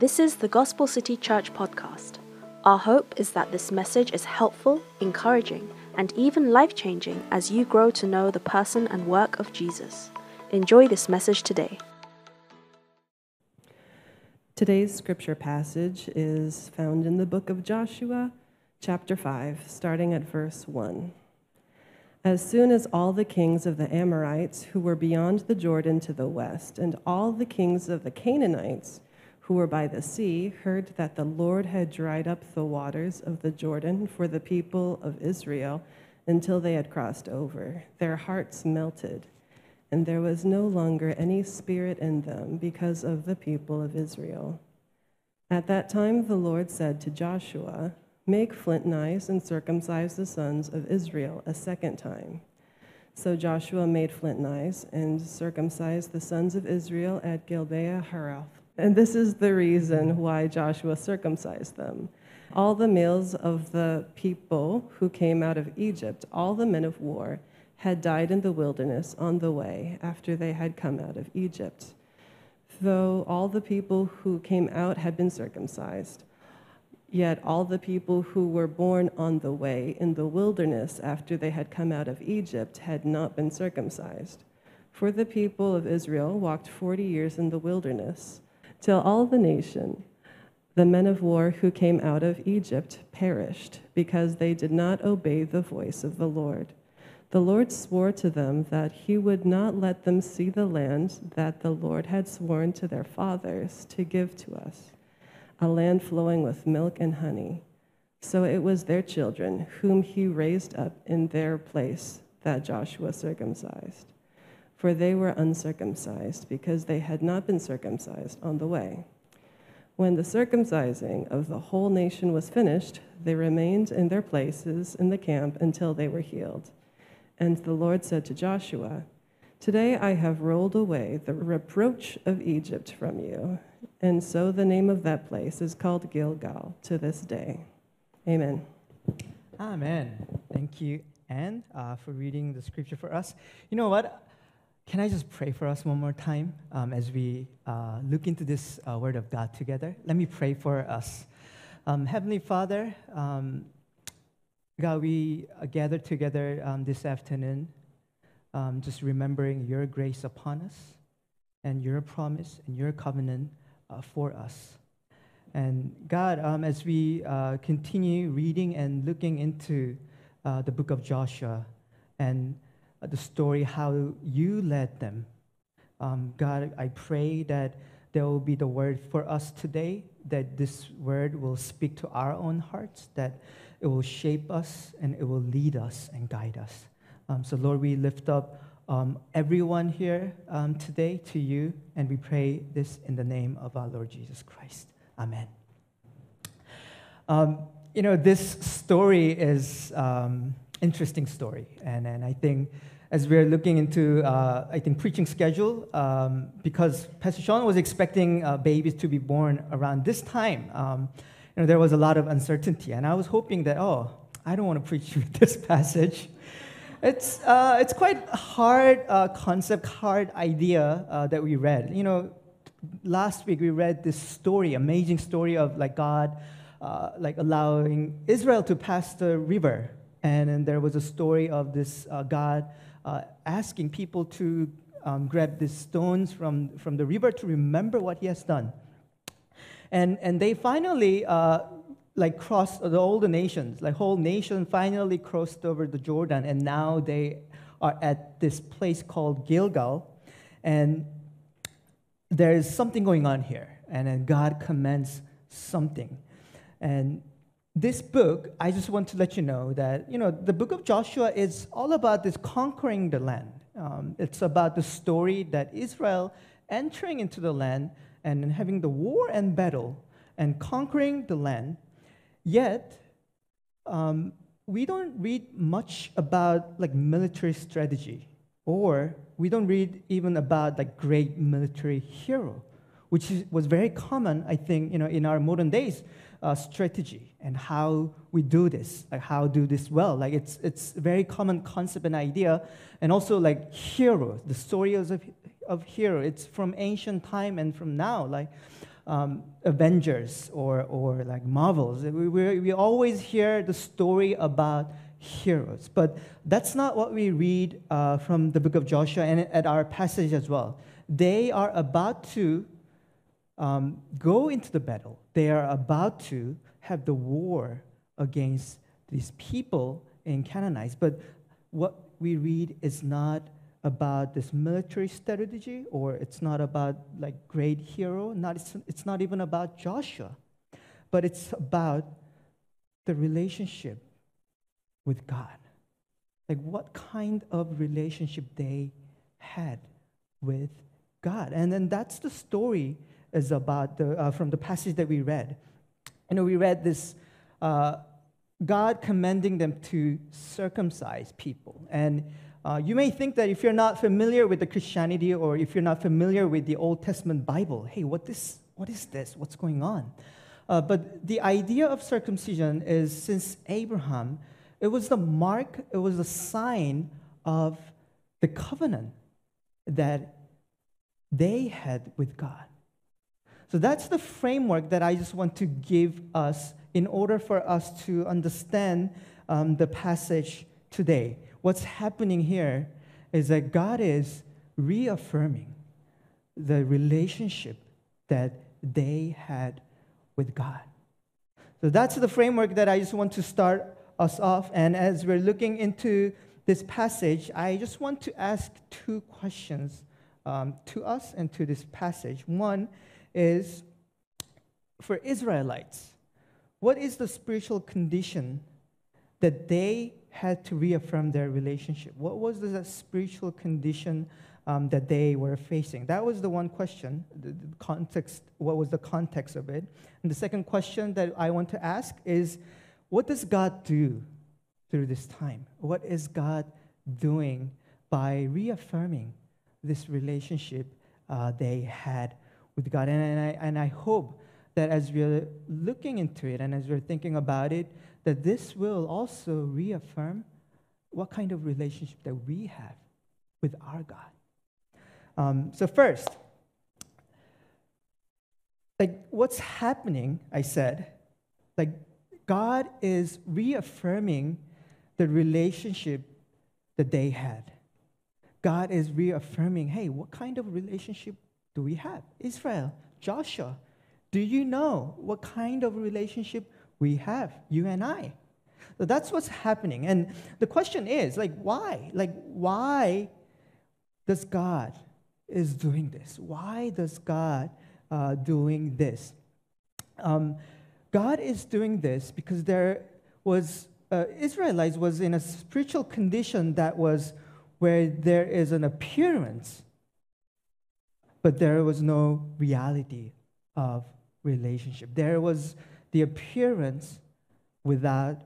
This is the Gospel City Church podcast. Our hope is that this message is helpful, encouraging, and even life changing as you grow to know the person and work of Jesus. Enjoy this message today. Today's scripture passage is found in the book of Joshua, chapter 5, starting at verse 1. As soon as all the kings of the Amorites who were beyond the Jordan to the west, and all the kings of the Canaanites who were by the sea, heard that the Lord had dried up the waters of the Jordan for the people of Israel until they had crossed over, their hearts melted and there was no longer any spirit in them because of the people of Israel. At that time, the Lord said to Joshua, Make flint knives and circumcise the sons of Israel a second time. So Joshua made flint knives and circumcised the sons of Israel at Gibeath Haaraloth. And this is the reason why Joshua circumcised them. All the males of the people who came out of Egypt, all the men of war, had died in the wilderness on the way after they had come out of Egypt, though all the people who came out had been circumcised. Yet all the people who were born on the way in the wilderness after they had come out of Egypt had not been circumcised. For the people of Israel walked 40 years in the wilderness, till all the nation, the men of war who came out of Egypt, perished, because they did not obey the voice of the Lord. The Lord swore to them that he would not let them see the land that the Lord had sworn to their fathers to give to us, a land flowing with milk and honey. So it was their children whom he raised up in their place that Joshua circumcised. For they were uncircumcised because they had not been circumcised on the way. When the circumcising of the whole nation was finished, they remained in their places in the camp until they were healed. And the Lord said to Joshua, Today I have rolled away the reproach of Egypt from you. And so the name of that place is called Gilgal to this day. Amen. Amen. Thank you, Anne, uh, for reading the scripture for us. You know what? Can I just pray for us one more time um, as we uh, look into this uh, word of God together? Let me pray for us. Um, Heavenly Father, um, God, we uh, gather together um, this afternoon, um, just remembering your grace upon us and your promise and your covenant uh, for us. And God, um, as we uh, continue reading and looking into uh, the book of Joshua and the story how you led them, um, God, I pray that there will be the word for us today, that this word will speak to our own hearts, that it will shape us and it will lead us and guide us. Um, so, Lord, we lift up um, everyone here um, today to you, and we pray this in the name of our Lord Jesus Christ. Amen. Um, you know, this story is um, interesting story, and, and I think as we're looking into, uh, I think, preaching schedule, um, because Pastor Sean was expecting uh, babies to be born around this time. Um, you know, there was a lot of uncertainty. And I was hoping that, oh, I don't want to preach with this passage. It's, uh, it's quite a hard uh, concept, hard idea uh, that we read. You know, last week we read this story, amazing story of like God, uh, like allowing Israel to pass the river. And there was a story of this uh, God uh, asking people to um, grab these stones from, from the river to remember what he has done. And, and they finally uh, like crossed the older nations, like whole nation finally crossed over the Jordan, and now they are at this place called Gilgal. And there is something going on here. And then God commands something. And this book, I just want to let you know that, you know, the book of Joshua is all about this conquering the land. Um, it's about the story that Israel entering into the land and having the war and battle and conquering the land. Yet, um, we don't read much about like military strategy, or we don't read even about like great military hero, which is, was very common, I think, you know, in our modern days uh, strategy and how we do this, like how do this well. Like it's it's a very common concept and idea, and also like hero, the stories of of hero. It's from ancient time and from now. Like um, Avengers or, or like Marvels. We, we, we always hear the story about heroes, but that's not what we read uh, from the book of Joshua and at our passage as well. They are about to um, go into the battle, they are about to have the war against these people in Canaanites. But what we read is not about this military strategy or it's not about like great hero. Not it's, it's not even about joshua but it's about the relationship with god. Like what kind of relationship they had with god. And then that's the story is about the, uh, from the passage that we read you know we read this uh, god commanding them to circumcise people and uh, you may think that if you're not familiar with the Christianity or if you're not familiar with the Old Testament Bible, hey, what, this, what is this? What's going on? Uh, but the idea of circumcision is since Abraham, it was the mark, it was a sign of the covenant that they had with God. So that's the framework that I just want to give us in order for us to understand um, the passage today what's happening here is that God is reaffirming the relationship that they had with God. So that's the framework that I just want to start us off. And as we're looking into this passage, I just want to ask two questions um, to us and to this passage. One is for Israelites, what is the spiritual condition that they had to reaffirm their relationship? What was the spiritual condition um, that they were facing? That was the one question, the, the context, what was the context of it? And the second question that I want to ask is what does God do through this time? What is God doing by reaffirming this relationship uh, they had with God? And, and, I, and I hope that as we're looking into it and as we're thinking about it, that this will also reaffirm what kind of relationship that we have with our God. Um, so, first, like what's happening, I said, like God is reaffirming the relationship that they had. God is reaffirming, hey, what kind of relationship do we have? Israel, Joshua, do you know what kind of relationship we have, you and I. So that's what's happening. And the question is, like, why? Like, why does God is doing this? Why does God uh, doing this? Um, God is doing this because there was uh, Israelites was in a spiritual condition that was where there is an appearance, but there was no reality of relationship. There was the appearance without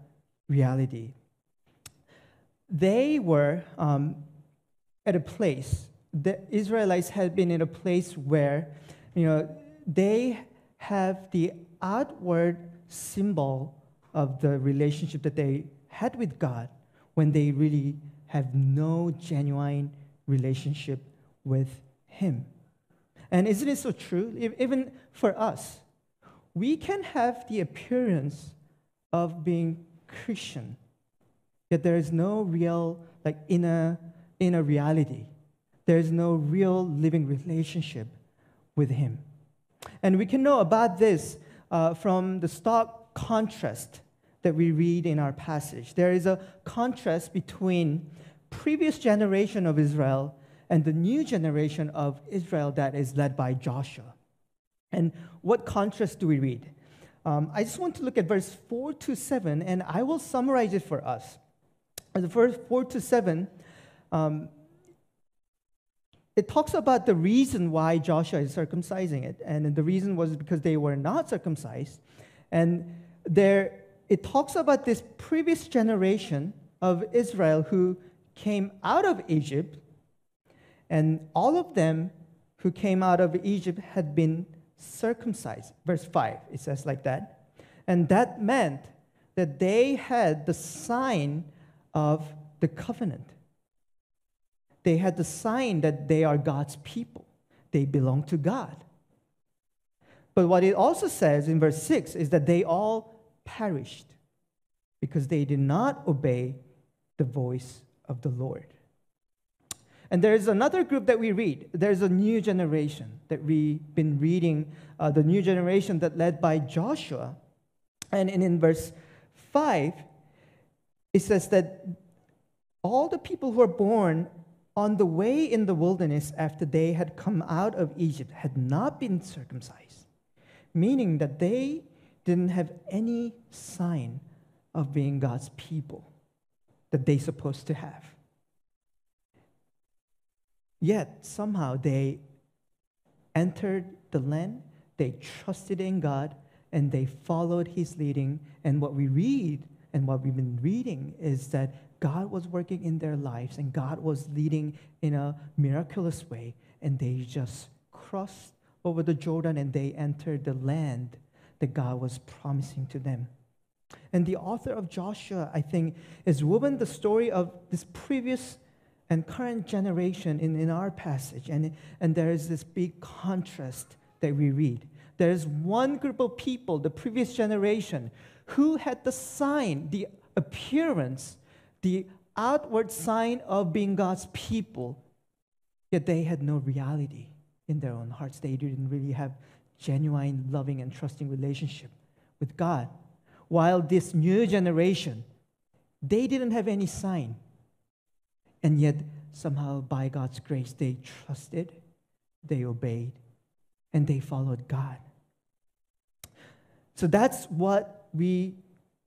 reality. They were um, at a place, the Israelites had been in a place where, you know, they have the outward symbol of the relationship that they had with God when they really have no genuine relationship with Him. And isn't it so true? Even for us, we can have the appearance of being Christian, yet there is no real, like, inner, inner reality. There is no real living relationship with Him. And we can know about this uh, from the stark contrast that we read in our passage. There is a contrast between previous generation of Israel and the new generation of Israel that is led by Joshua. And what contrast do we read? Um, I just want to look at verse 4 to 7, and I will summarize it for us. The verse 4 to 7, um, it talks about the reason why Joshua is circumcising it. And the reason was because they were not circumcised. And there, it talks about this previous generation of Israel who came out of Egypt, and all of them who came out of Egypt had been circumcised. Verse 5, it says like that. And that meant that they had the sign of the covenant. They had the sign that they are God's people, they belong to God. But what it also says in verse 6 is that they all perished because they did not obey the voice of the Lord. And there's another group that we read. There's a new generation that we've been reading, uh, the new generation that led by Joshua. And, and in verse 5, it says that all the people who were born on the way in the wilderness after they had come out of Egypt had not been circumcised, meaning that they didn't have any sign of being God's people that they supposed to have. Yet somehow they entered the land, they trusted in God, and they followed his leading. And what we read and what we've been reading is that God was working in their lives and God was leading in a miraculous way, and they just crossed over the Jordan and they entered the land that God was promising to them. And the author of Joshua, I think, is woven the story of this previous and current generation in, in our passage. And, and there is this big contrast that we read. There is one group of people, the previous generation, who had the sign, the appearance, the outward sign of being God's people, yet they had no reality in their own hearts. They didn't really have genuine, loving, and trusting relationship with God. While this new generation, they didn't have any sign. And yet, somehow, by God's grace, they trusted, they obeyed, and they followed God. So that's what we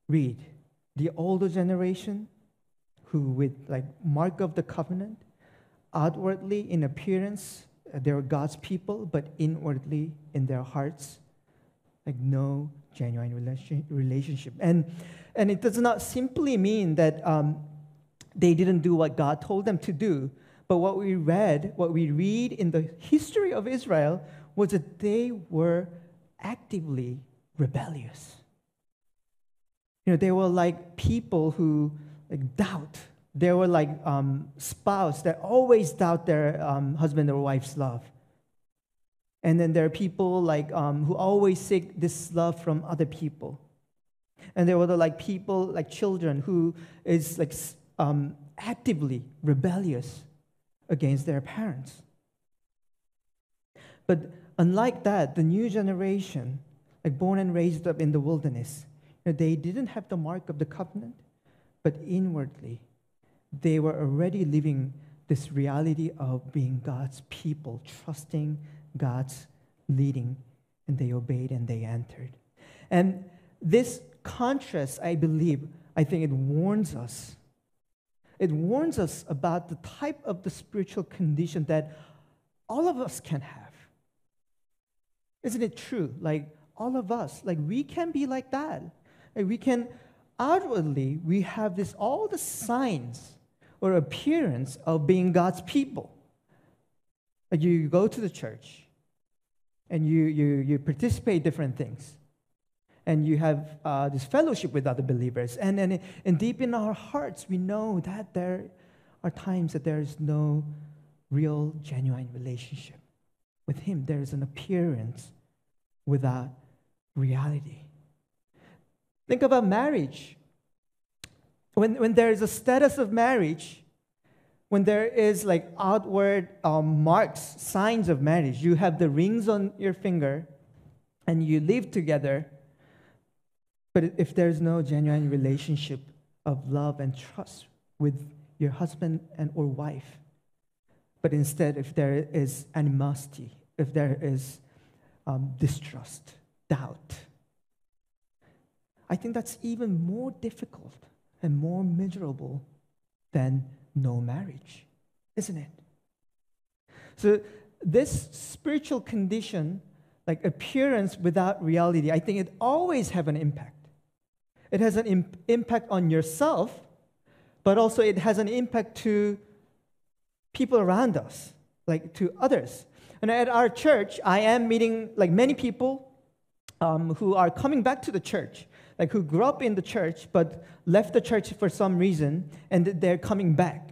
read. The older generation, who with like mark of the covenant, outwardly in appearance, uh, they're God's people, but inwardly in their hearts, like no genuine relationship. And, and it does not simply mean that um, they didn't do what God told them to do. But what we read, what we read in the history of Israel, was that they were actively rebellious. You know, they were like people who like doubt. They were like um, spouse that always doubt their um, husband or wife's love. And then there are people like um, who always seek this love from other people. And there were the, like people like children who is like um, actively rebellious against their parents. But unlike that, the new generation, like born and raised up in the wilderness, you know, they didn't have the mark of the covenant, but inwardly, they were already living this reality of being God's people, trusting God's leading, and they obeyed and they entered. And this contrast, I believe, I think it warns us it warns us about the type of the spiritual condition that all of us can have. Isn't it true? Like all of us, like we can be like that. Like we can outwardly, we have this all the signs or appearance of being God's people. Like you go to the church and you, you, you participate different things and you have uh, this fellowship with other believers. And, and, and deep in our hearts, we know that there are times that there is no real, genuine relationship with Him. There is an appearance without reality. Think about marriage. When, when there is a status of marriage, when there is like outward um, marks, signs of marriage, you have the rings on your finger and you live together but if there's no genuine relationship of love and trust with your husband and or wife, but instead if there is animosity, if there is um, distrust, doubt, I think that's even more difficult and more miserable than no marriage, isn't it? So this spiritual condition, like appearance without reality, I think it always have an impact. It has an imp- impact on yourself, but also it has an impact to people around us, like to others. And at our church, I am meeting like many people um, who are coming back to the church, like who grew up in the church but left the church for some reason, and they're coming back.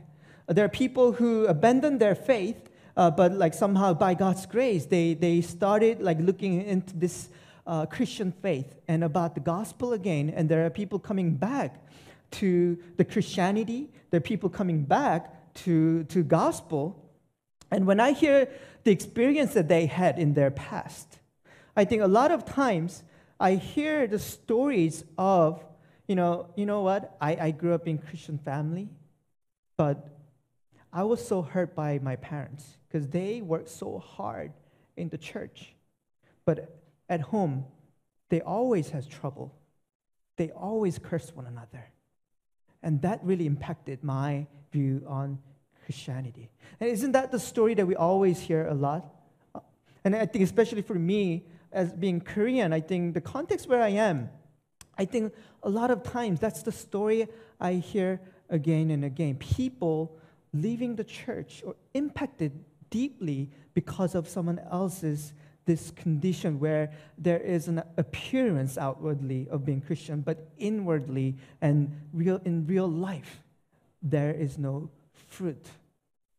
There are people who abandoned their faith Uh, but like somehow by God's grace, they, they started like looking into this uh, Christian faith and about the gospel again. And there are people coming back to the Christianity. There are people coming back to, to gospel. And when I hear the experience that they had in their past, I think a lot of times I hear the stories of, you know, you know what? I, I grew up in Christian family, but I was so hurt by my parents because they worked so hard in the church. But at home, they always has trouble. They always curse one another. And that really impacted my view on Christianity. And isn't that the story that we always hear a lot? And I think, especially for me, as being Korean, I think the context where I am, I think a lot of times that's the story I hear again and again. People leaving the church or impacted deeply because of someone else's this condition where there is an appearance outwardly of being Christian, but inwardly and real in real life, there is no fruit.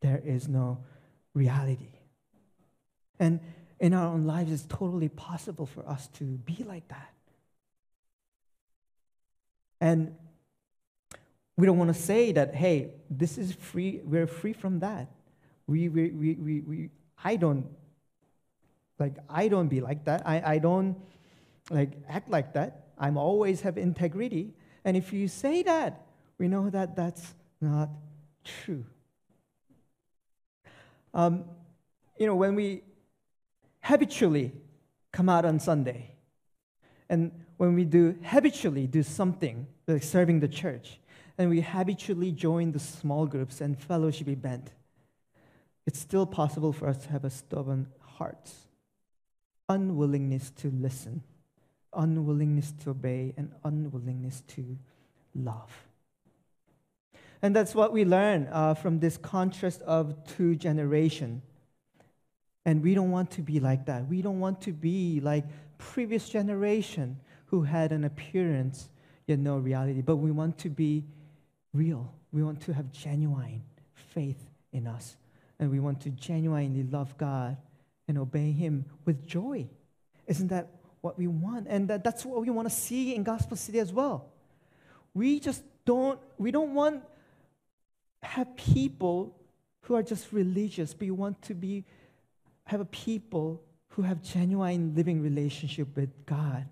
There is no reality. And in our own lives, it's totally possible for us to be like that. And we don't want to say that, hey, this is free, we're free from that. We, we, we, we, we I don't, like, I don't be like that. I, I don't, like, act like that. I'm always have integrity. And if you say that, we know that that's not true. Um, you know, when we habitually come out on Sunday, and when we do habitually do something like serving the church, and we habitually join the small groups and fellowship event, it's still possible for us to have a stubborn heart, unwillingness to listen, unwillingness to obey, and unwillingness to love. And that's what we learn uh, from this contrast of two generations. And we don't want to be like that. We don't want to be like previous generation who had an appearance yet no reality. But we want to be real. We want to have genuine faith in us. And we want to genuinely love God and obey Him with joy. Isn't that what we want? And that, that's what we want to see in Gospel City as well. We just don't, we don't want have people who are just religious, but we want to be have a people who have genuine living relationship with God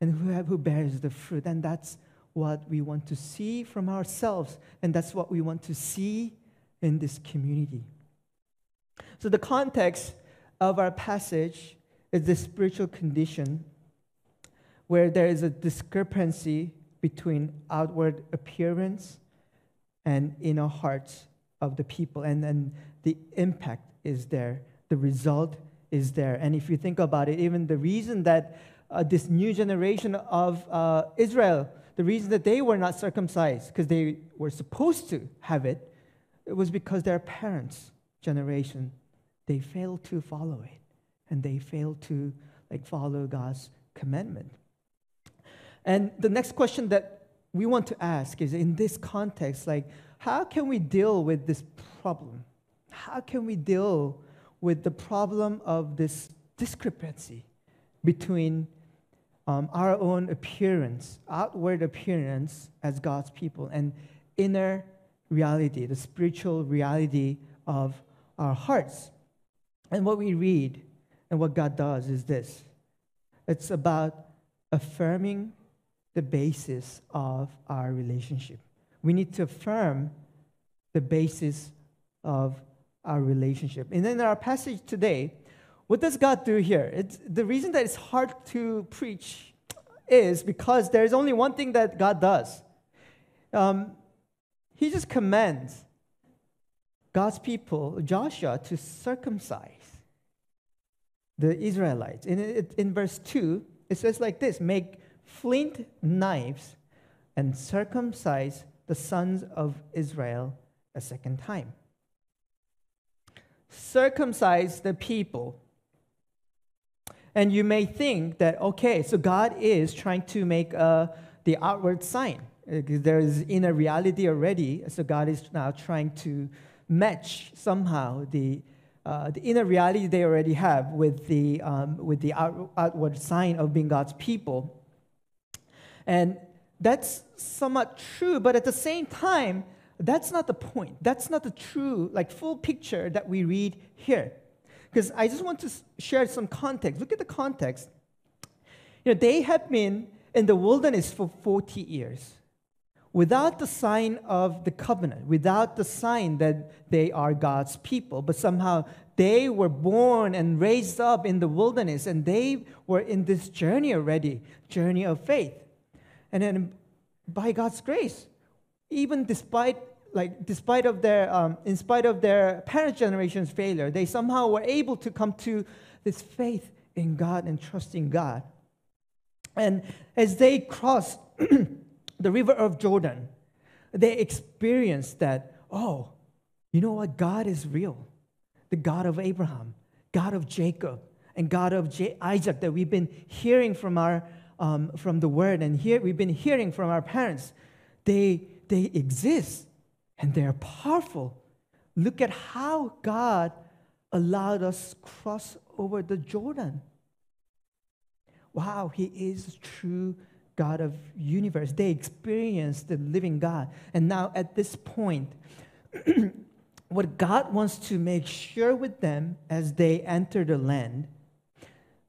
and who have who bears the fruit. And that's what we want to see from ourselves, and that's what we want to see in this community. So, the context of our passage is the spiritual condition where there is a discrepancy between outward appearance and inner hearts of the people. And then the impact is there, the result is there. And if you think about it, even the reason that uh, this new generation of uh, Israel the reason that they were not circumcised, because they were supposed to have it, it was because their parents' generation, they fail to follow it. And they fail to like follow God's commandment. And the next question that we want to ask is in this context, like, how can we deal with this problem? How can we deal with the problem of this discrepancy between um, our own appearance, outward appearance as God's people, and inner reality, the spiritual reality of our hearts. And what we read and what God does is this it's about affirming the basis of our relationship. We need to affirm the basis of our relationship. And in our passage today, what does God do here? It's, the reason that it's hard to preach is because there's only one thing that God does. Um, he just commands God's people, Joshua, to circumcise the Israelites. In, in verse 2, it says like this Make flint knives and circumcise the sons of Israel a second time. Circumcise the people and you may think that, okay, so God is trying to make uh, the outward sign. There is inner reality already, so God is now trying to match somehow the uh, the inner reality they already have with the, um, with the out, outward sign of being God's people. And that's somewhat true, but at the same time, that's not the point. That's not the true, like, full picture that we read here. Because I just want to share some context. Look at the context. You know, they have been in the wilderness for 40 years without the sign of the covenant, without the sign that they are God's people. But somehow they were born and raised up in the wilderness and they were in this journey already, journey of faith. And then by God's grace, even despite like despite of their um, in spite of their parent generation's failure, they somehow were able to come to this faith in God and trusting God. And as they crossed the river of Jordan, they experienced that, oh, you know what? God is real. The God of Abraham, God of Jacob, and God of J- Isaac that we've been hearing from, our, um, from the word and here we've been hearing from our parents. They, they exist and they're powerful. Look at how God allowed us cross over the Jordan. Wow, he is true God of universe. They experienced the living God. And now at this point, what God wants to make sure with them as they enter the land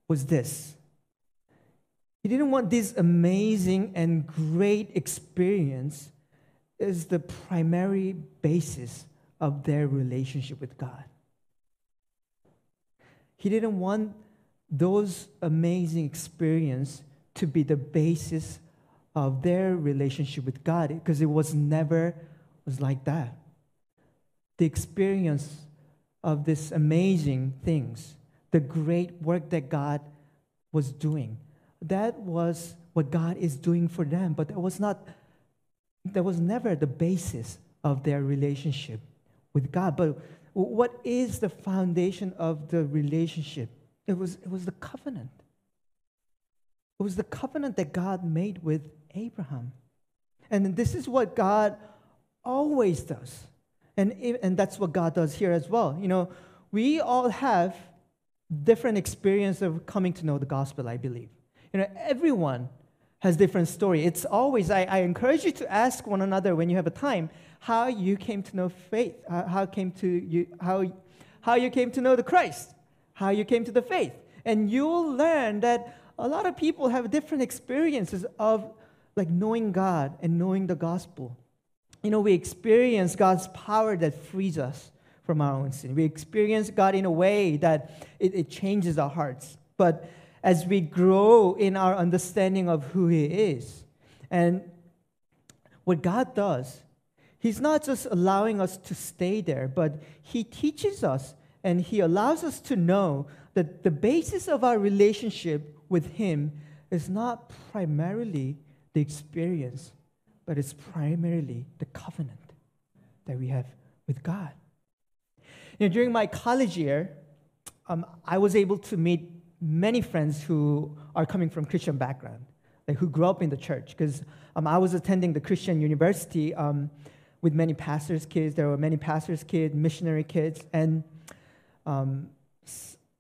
was this. He didn't want this amazing and great experience as the primary basis of their relationship with God. He didn't want those amazing experiences to be the basis of their relationship with God because it was never was like that. The experience of this amazing things, the great work that God was doing, that was what God is doing for them, but that was not that was never the basis of their relationship with God. But what is the foundation of the relationship? It was, it was the covenant. It was the covenant that God made with Abraham. And this is what God always does. And, and that's what God does here as well. You know, we all have different experience of coming to know the gospel, I believe. You know, everyone has different story. It's always, I, I encourage you to ask one another when you have a time how you came to know faith, how, how came to you, how, how you came to know the Christ, how you came to the faith. And you'll learn that a lot of people have different experiences of like knowing God and knowing the gospel. You know, we experience God's power that frees us from our own sin. We experience God in a way that it, it changes our hearts. But as we grow in our understanding of who He is, and what God does, He's not just allowing us to stay there, but He teaches us and He allows us to know that the basis of our relationship with Him is not primarily the experience, but it's primarily the covenant that we have with God. You know, during my college year, um, I was able to meet many friends who are coming from Christian background, like who grew up in the church. Because um, I was attending the Christian university um, with many pastors' kids. There were many pastors' kids, missionary kids, and um,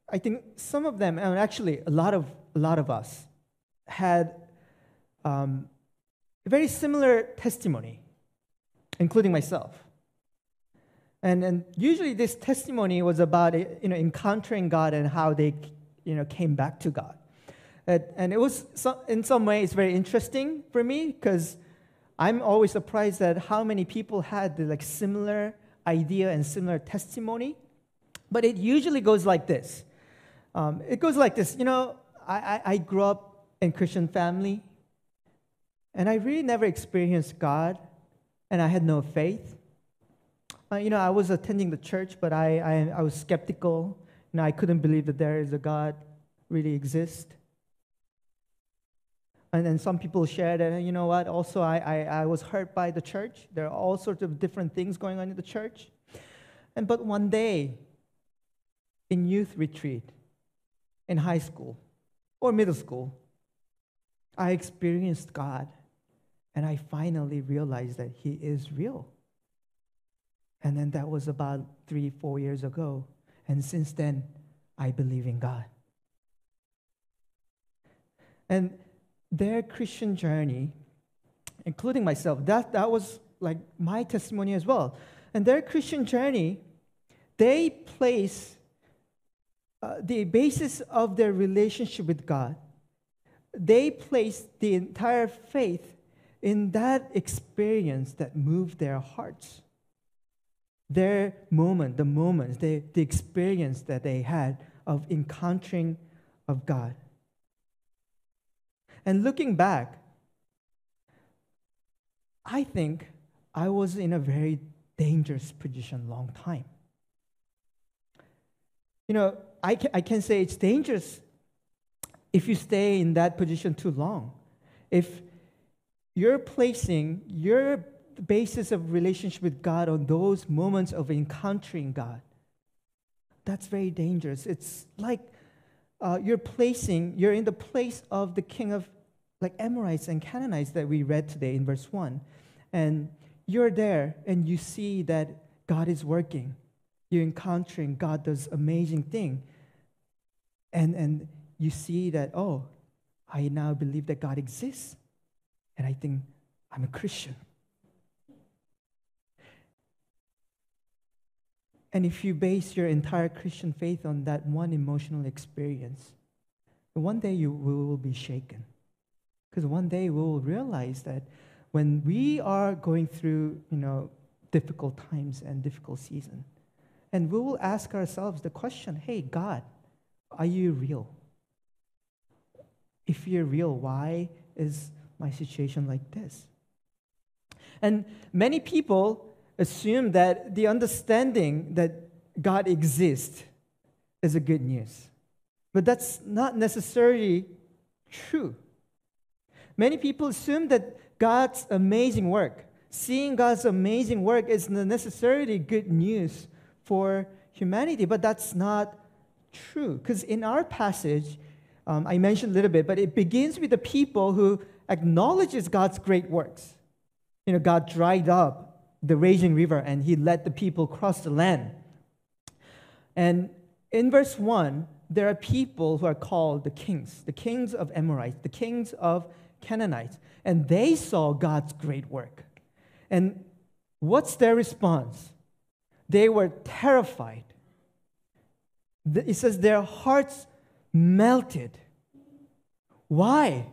I think some of them, and actually a lot of a lot of us had um, a very similar testimony, including myself. And, and usually this testimony was about you know, encountering God and how they you know, came back to God. And, and it was, so, in some way, it's very interesting for me because I'm always surprised at how many people had the like, similar idea and similar testimony. But it usually goes like this. Um, it goes like this. You know, I, I, I grew up in Christian family, and I really never experienced God, and I had no faith. Uh, you know, I was attending the church, but I, I, I was skeptical. You know, I couldn't believe that there is a God really exists. And then some people shared, that, you know what, also I, I, I was hurt by the church. There are all sorts of different things going on in the church. And but one day, in youth retreat, in high school, or middle school, I experienced God and I finally realized that He is real. And then that was about three, four years ago. And since then, I believe in God. And their Christian journey, including myself, that, that was like my testimony as well. And their Christian journey, they place uh, the basis of their relationship with God, they placed the entire faith in that experience that moved their hearts. Their moment, the moments, the, the experience that they had of encountering of God. And looking back, I think I was in a very dangerous position long time. You know, I can, I can say it's dangerous if you stay in that position too long. If you're placing your basis of relationship with God on those moments of encountering God, that's very dangerous. It's like uh, you're placing, you're in the place of the king of like Amorites and Canaanites that we read today in verse 1. And you're there and you see that God is working. You're encountering God does amazing thing. And, and you see that, oh, I now believe that God exists. And I think I'm a Christian. And if you base your entire Christian faith on that one emotional experience, one day you will be shaken. Because one day we will realize that when we are going through, you know, difficult times and difficult season, and we will ask ourselves the question, hey, God, are you real? If you're real, why is my situation like this? And many people assume that the understanding that God exists is a good news. But that's not necessarily true. Many people assume that God's amazing work, seeing God's amazing work, is necessarily good news for humanity, but that's not true. Because in our passage, um, I mentioned a little bit, but it begins with the people who acknowledges God's great works. You know, God dried up the raging river and he let the people cross the land. And in verse 1, there are people who are called the kings, the kings of Amorites, the kings of Canaanites, and they saw God's great work. And what's their response? They were terrified. It says their hearts melted. Why?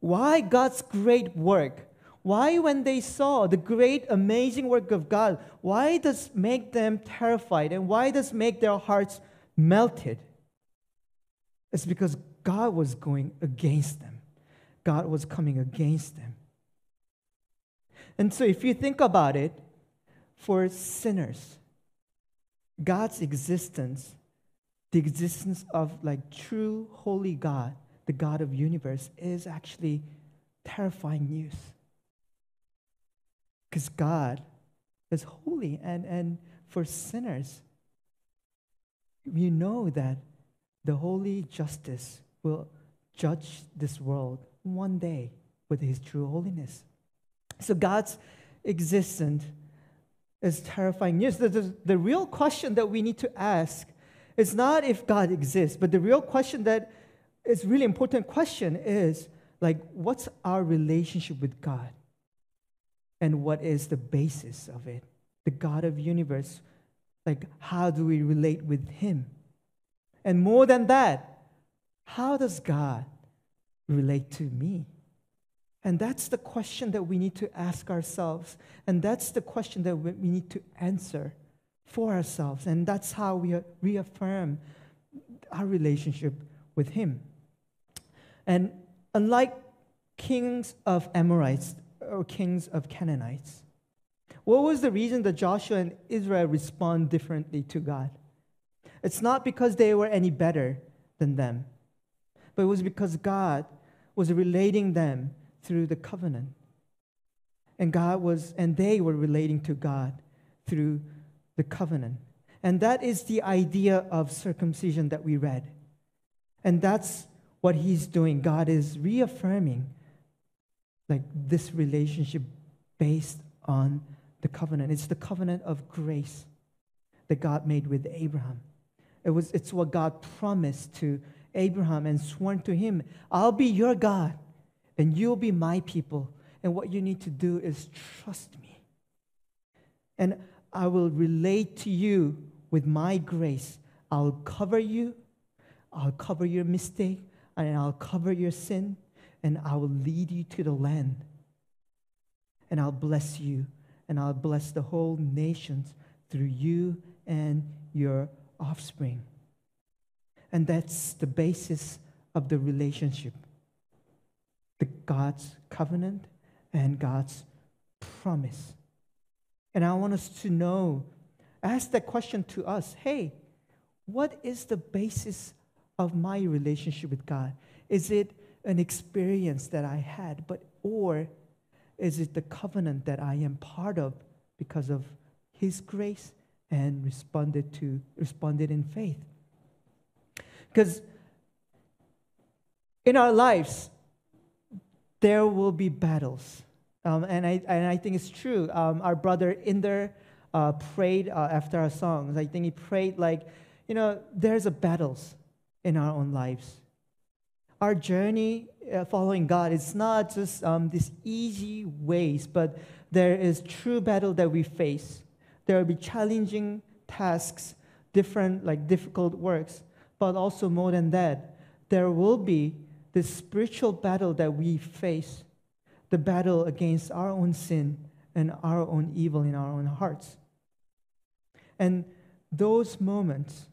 Why God's great work? Why, when they saw the great, amazing work of God, why does make them terrified and why does make their hearts melted? It's because God was going against them. God was coming against them. And so, if you think about it, for sinners, God's existence, the existence of like true holy God, the God of universe, is actually terrifying news. Because God is holy, and, and for sinners, we know that the holy justice will judge this world one day with his true holiness. So God's existence is terrifying news. The, the, the, real question that we need to ask is not if God exists, but the real question that is really important question is like what's our relationship with God? And what is the basis of it? The God of universe, like how do we relate with him? And more than that, how does God relate to me? And that's the question that we need to ask ourselves. And that's the question that we need to answer for ourselves. And that's how we reaffirm our relationship with Him. And unlike kings of Amorites uh, or kings of Canaanites, what was the reason that Joshua and Israel respond differently to God? It's not because they were any better than them, but it was because God was relating them through the covenant. And God was, and they were relating to God through the covenant. And that is the idea of circumcision that we read. And that's what he's doing. God is reaffirming like this relationship based on the covenant. It's the covenant of grace. that God made with Abraham. It was, it's what God promised to Abraham and sworn to him I'll be your God, and you'll be my people. And what you need to do is trust me. And I will relate to you with my grace. I'll cover you, I'll cover your mistake, and I'll cover your sin, and I will lead you to the land. And I'll bless you, and I'll bless the whole nations through you and your offspring. And that's the basis of the relationship the God's covenant and God's promise. And I want us to know, ask that question to us hey, what is the basis of my relationship with God? Is it an experience that I had, but or is it the covenant that I am part of because of His grace and responded to responded in faith? Because in our lives, there will be battles. Um, and, I, and I think it's true. Um, our brother Inder uh, prayed uh, after our songs. I think he prayed like, you know, there's a battles in our own lives. Our journey uh, following God is not just um, these easy ways, but there is true battle that we face. There will be challenging tasks, different like difficult works but also more than that, there will be the spiritual battle that we face the battle against our own sin and our own evil in our own hearts. And those moments,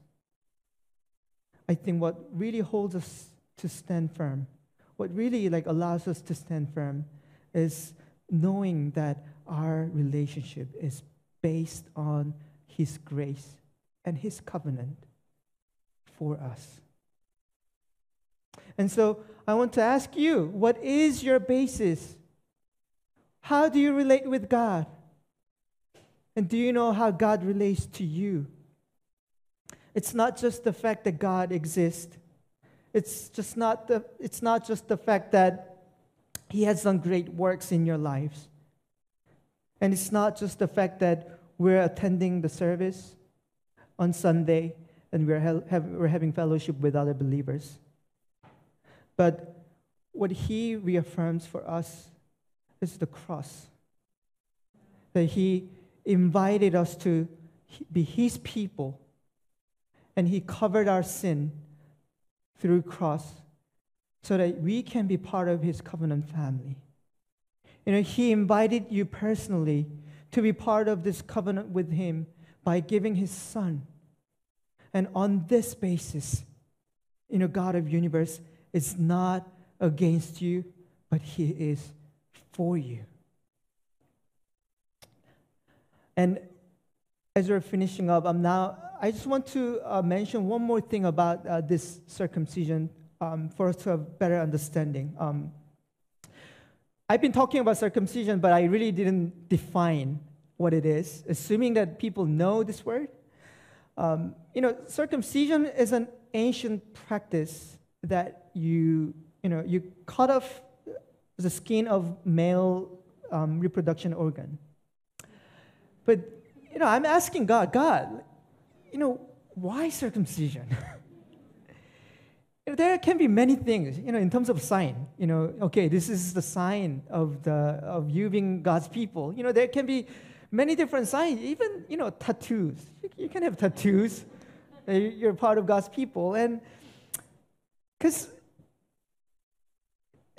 I think what really holds us to stand firm, what really like allows us to stand firm is knowing that our relationship is based on his grace and his covenant for us. And so I want to ask you what is your basis? How do you relate with God? And do you know how God relates to you? It's not just the fact that God exists. It's just not the, it's not just the fact that He has done great works in your lives. And it's not just the fact that we're attending the service on Sunday and we're, have, we're having fellowship with other believers. But what he reaffirms for us is the cross. That he invited us to be his people, and he covered our sin through cross so that we can be part of his covenant family. You know, he invited you personally to be part of this covenant with him by giving his son and on this basis, you know, God of universe is not against you, but He is for you. And as we're finishing up, I'm now, I just want to uh, mention one more thing about uh, this circumcision um, for us to have better understanding. Um, I've been talking about circumcision, but I really didn't define what it is, assuming that people know this word. Um, you know, circumcision is an ancient practice that you, you know, you cut off the skin of male um, reproduction organ. But, you know, I'm asking God, God, you know, why circumcision? there can be many things, you know, in terms of sign. You know, okay, this is the sign of the of you being God's people. You know, there can be many different signs, even, you know, tattoos. You can have tattoos. You're part of God's people. And because,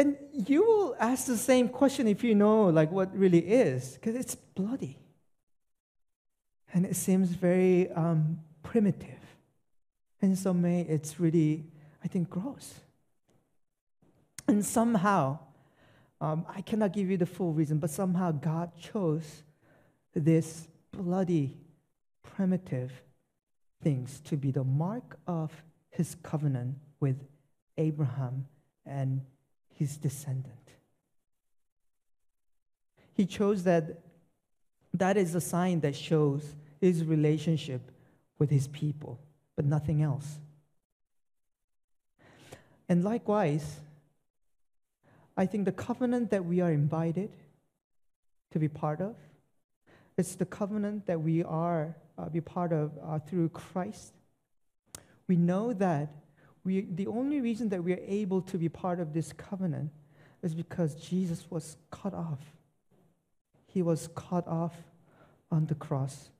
and you will ask the same question if you know, like, what really is, because it's bloody. And it seems very um, primitive. And in some way, it's really, I think, gross. And somehow, um, I cannot give you the full reason, but somehow God chose this bloody, primitive things to be the mark of his covenant with Abraham and his descendant. He chose that that is a sign that shows his relationship with his people, but nothing else. And likewise, I think the covenant that we are invited to be part of It's the covenant that we are uh, be part of uh, through Christ. We know that we, the only reason that we are able to be part of this covenant is because Jesus was cut off. He was cut off on the cross.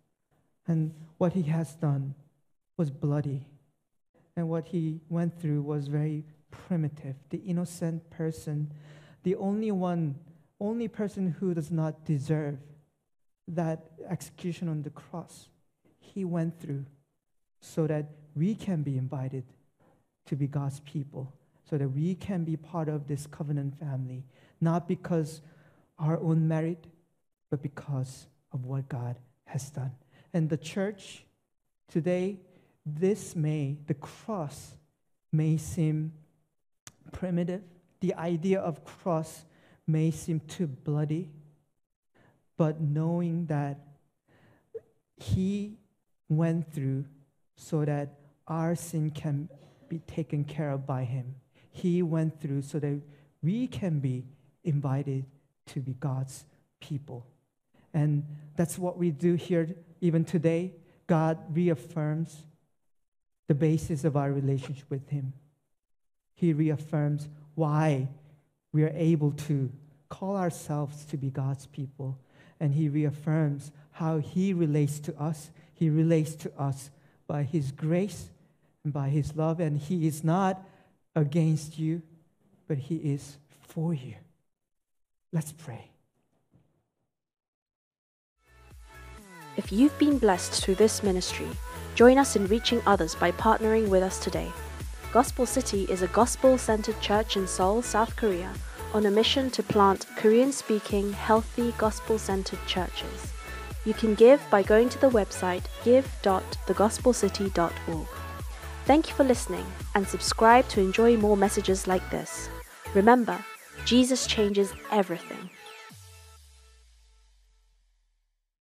And what he has done was bloody. And what he went through was very primitive. The innocent person, the only one, only person who does not deserve that execution on the cross, he went through so that we can be invited to be God's people, so that we can be part of this covenant family, not because our own merit, but because of what God has done. And the church today, this may, the cross may seem primitive. The idea of cross may seem too bloody. But knowing that He went through so that our sin can be taken care of by Him, He went through so that we can be invited to be God's people. And that's what we do here even today. God reaffirms the basis of our relationship with Him. He reaffirms why we are able to call ourselves to be God's people. And He reaffirms how He relates to us. He relates to us by His grace and by His love. And He is not against you, but He is for you. Let's pray. If you've been blessed through this ministry, join us in reaching others by partnering with us today. Gospel City is a gospel centered church in Seoul, South Korea, on a mission to plant Korean speaking, healthy, gospel centered churches. You can give by going to the website give.thegospelcity.org. Thank you for listening and subscribe to enjoy more messages like this. Remember, Jesus changes everything.